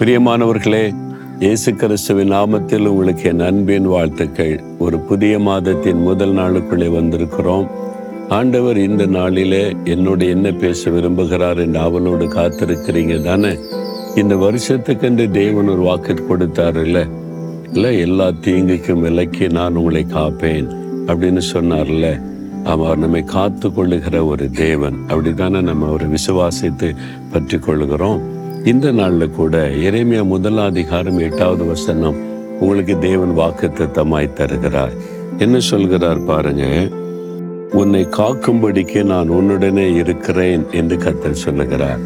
பிரியமானவர்களே இயேசு கிறிஸ்துவின் நாமத்தில் உங்களுக்கு என் அன்பின் வாழ்த்துக்கள். ஒரு புதிய மாதத்தின் முதல் நாளுக்குள்ளே வந்திருக்கிறோம். ஆண்டவர் இந்த நாளிலே என்னோடு என்ன பேச விரும்புகிறார் என்று அவளோடு காத்திருக்கிறீங்க தானே? இந்த வருஷத்துக்கென்று தேவன் ஒரு வாக்கு கொடுத்தார் இல்லை? இல்லை எல்லா தீங்குக்கும் விலக்கி நான் உங்களை காப்பேன் அப்படின்னு சொன்னார்ல? அவர் நம்மை காத்து கொள்ளுகிற ஒரு தேவன். அப்படி தானே நம்ம ஒரு விசுவாசித்து பற்றி கொள்கிறோம் இந்த நாளில் கூட இறைமையா முதல் அதிகாரம் எட்டாவது வசனம் உங்களுக்கு தேவன் வாக்கு தத்தமாய் தருகிறார். என்ன சொல்கிறார் பாருங்க உன்னை காக்கும்படிக்கு நான் உன்னுடனே இருக்கிறேன் என்று கத்தல் சொல்லுகிறார்.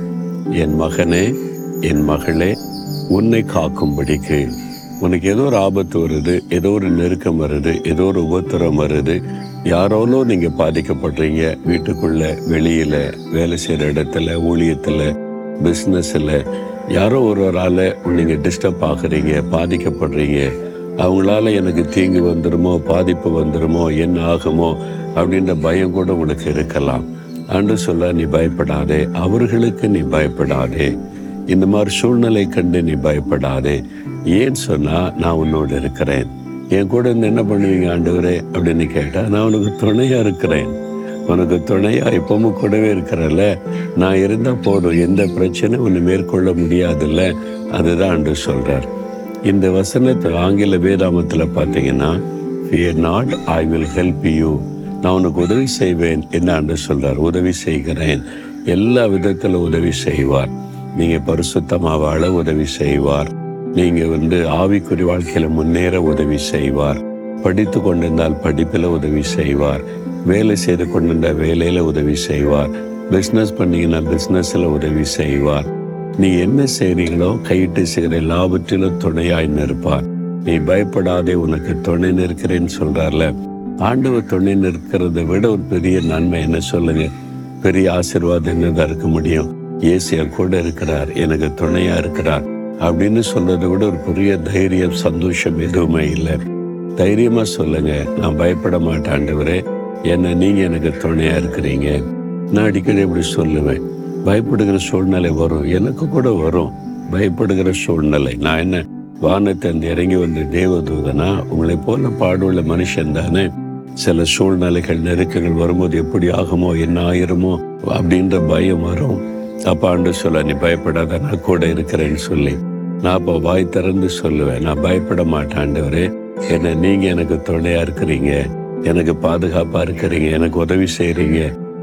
என் மகனே என் மகளே உன்னை காக்கும்படிக்கு. உனக்கு ஏதோ ஒரு ஆபத்து வருது ஏதோ ஒரு நெருக்கம் வருது ஏதோ ஒரு உபத்திரம் வருது. யாரோலோ நீங்கள் பாதிக்கப்படுறீங்க வீட்டுக்குள்ள வெளியில் வேலை செய்கிற இடத்துல ஊழியத்தில் பிஸ்னஸில் யாரோ ஒருவரால் நீங்கள் டிஸ்டர்ப் ஆகுறீங்க பாதிக்கப்படுறீங்க. அவங்களால எனக்கு தீங்கு வந்துருமோ பாதிப்பு வந்துருமோ என்ன ஆகுமோ அப்படின்ற பயம் கூட உனக்கு இருக்கலாம். அன்று சொல்ல நீ பயப்படாதே. அவர்களுக்கு நீ பயப்படாதே. இந்த மாதிரி சூழ்நிலை கண்டு நீ பயப்படாதே. ஏன் சொன்னால் நான் உன்னோடு இருக்கிறேன். என் கூட இருந்து என்ன பண்ணுவீங்க ஆண்டவரே? அப்படின்னு கேட்டால் நான் உனக்கு துணையாக இருக்கிறேன். உனக்கு துணையாக எப்பவும் கூடவே இருக்கிறல்ல? நான் இருந்தால் போதும். எந்த பிரச்சனை ஒன்று மேற்கொள்ள முடியாதுல்ல. அதுதான் அன்று சொல்கிறார் இந்த வசனத்தை ஆங்கில வேதாமத்தில் பார்த்தீங்கன்னா fear not I will help you நான் உனக்கு உதவி செய்வேன் என்ன அன்று சொல்கிறார் உதவி செய்கிறேன். எல்லா விதத்தில் உதவி செய்வார். நீங்கள் பரிசுத்தமாக வாழ உதவி செய்வார். நீங்கள் வந்து ஆவிக்குறி வாழ்க்கையில் முன்னேற உதவி செய்வார். படித்து கொண்டிருந்தால் படிப்பில் உதவி செய்வார். வேலை செய்து கொண்டிருந்த வேலையில உதவி செய்வார். பிஸ்னஸ் பண்ணீங்கன்னா பிஸ்னஸ்ல உதவி செய்வார். நீ என்ன செய்றீங்களோ கையிட்டு செய்கிற எல்லாவற்றிலும் துணையாய் நிற்பார். நீ பயப்படாதே உனக்கு துணை நிற்கிறேன்னு சொல்றார்ல. ஆண்டவர் துணை நிற்கிறத விட ஒரு பெரிய நன்மை என்ன சொல்லுங்க? பெரிய ஆசீர்வாதம் என்னதான் இருக்க முடியும்? ஏசியா கூட இருக்கிறார் எனக்கு துணையா இருக்கிறார் அப்படின்னு சொல்றதை விட ஒரு பெரிய தைரியம் சந்தோஷம் எதுவுமே இல்லை. தைரியமா சொல்லுங்க நான் பயப்பட மாட்டேன் ஆண்டவரே. என்ன நீங்க எனக்கு துணையா இருக்கிறீங்க. நான் அடிக்கடி இப்படி சொல்லுவேன். பயப்படுகிற சூழ்நிலை வரும். எனக்கு கூட வரும். பயப்படுகிற சூழ்நிலை. நான் என்ன வானத்தை அந்த இறங்கி வந்த தேவதூதனா? உங்களை போல பாடுள்ள மனுஷன் தானே? சில சூழ்நிலைகள் நெருக்கங்கள் வரும்போது எப்படி ஆகுமோ என்ன ஆயிருமோ அப்படின்ற பயம் வரும். அப்ப ஆண்டு சொல்ல நீ பயப்படாத நான் கூட இருக்கிறேன்னு சொல்லி. நான் அப்போ வாய் திறந்து சொல்லுவேன். நான் பயப்பட மாட்டாண்டவரே என்ன நீங்க எனக்கு துணையா இருக்கிறீங்க. எனக்கு பாதுகாப்பா இருக்கிறீங்க எனக்கு உதவி செய்கிறீங்க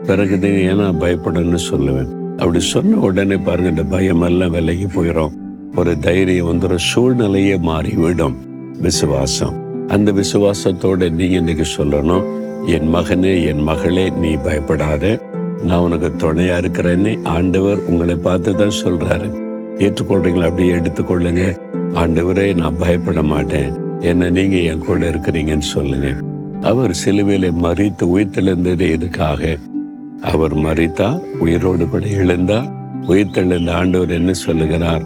பிறகு நீங்க ஏன்னா பயப்படணும்னு சொல்லுவேன். அப்படி சொன்ன உடனே பாருங்க இந்த பயம் எல்லாம் விலகி போயிடும் ஒரு தைரியம் வந்துடும் சூழ்நிலையே மாறிவிடும். விசுவாசம். அந்த விசுவாசத்தோட நீங்க இன்னைக்கு சொல்லணும். என் மகனே என் மகளே நீ பயப்படாத. நான் உனக்கு துணையா இருக்கிறேன்னு ஆண்டவர் உங்களை பார்த்து தான் சொல்றாரு. ஏற்றுக்கொள்றீங்களா அப்படியே எடுத்துக்கொள்ளுங்க. ஆண்டவரே நான் பயப்பட மாட்டேன். என்ன நீங்க என் கூட இருக்கிறீங்கன்னு சொல்லுங்க. அவர் சிலுவையில மறித்து உயிர்த்தெழுந்தது எதுக்காக? அவர் மறித்தா உயிரோடு கூட எழுந்தா உயிர்த்தெழுந்த ஆண்டவர் என்ன சொல்லுகிறார்?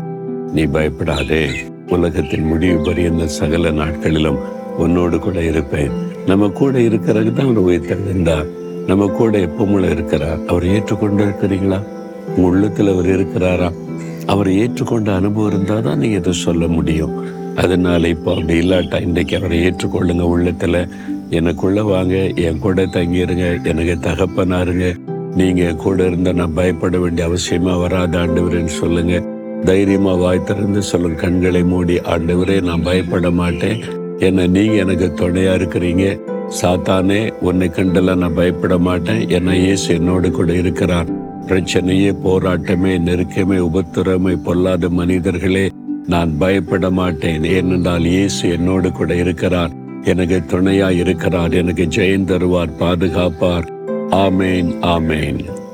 நீ பயப்படாதே. உலகத்தின் முடிவு பரியந்த சகல நாட்களிலும் உன்னோடு கூட இருப்பேன். நம்ம கூட இருக்கிறதுக்கு தான் அவர் உயிர்த்தெழுந்தார். நம்ம கூட எப்பவும் இருக்கிறார். அவர் ஏற்றுக்கொண்டு இருக்கிறீங்களா உங்க உள்ளத்துல அவர் இருக்கிறாரா? அவர் ஏற்றுக்கொண்ட அனுபவம் இருந்தால் தான் நீங்கள் இதை சொல்ல முடியும். அதனால இப்போ அப்படி இல்லாட்டா இன்றைக்கு அவரை ஏற்றுக்கொள்ளுங்க உள்ளத்துல. எனக்குள்ள வாங்க என் கூட தங்கிருங்க எனக்கு தகப்பனாருங்க. நீங்க கூட இருந்தா நான் பயப்பட வேண்டிய அவசியமா வராத ஆண்டவரேன்னு சொல்லுங்க. தைரியமா வாய் திறந்து சொல்லுங்க. கண்களை மூடி ஆண்டவரே நான் பயப்பட மாட்டேன். என்ன நீங்க எனக்கு துணையா இருக்கிறீங்க. சாத்தானே உன்னை கண்டெல்லாம் நான் பயப்பட மாட்டேன். என்ன இயேசு என்னோடு கூட இருக்கிறார். பிரச்சனையே போராட்டமே நெருக்கமே உபத்திரமை பொல்லாத மனிதர்களே நான் பயப்பட மாட்டேன். ஏனென்றால் இயேசு என்னோடு கூட இருக்கிறார். எனக்கு துணையா இருக்கிறார் எனக்கு ஜெயம் தருவார் பாதுகாப்பார். ஆமேன் ஆமேன்.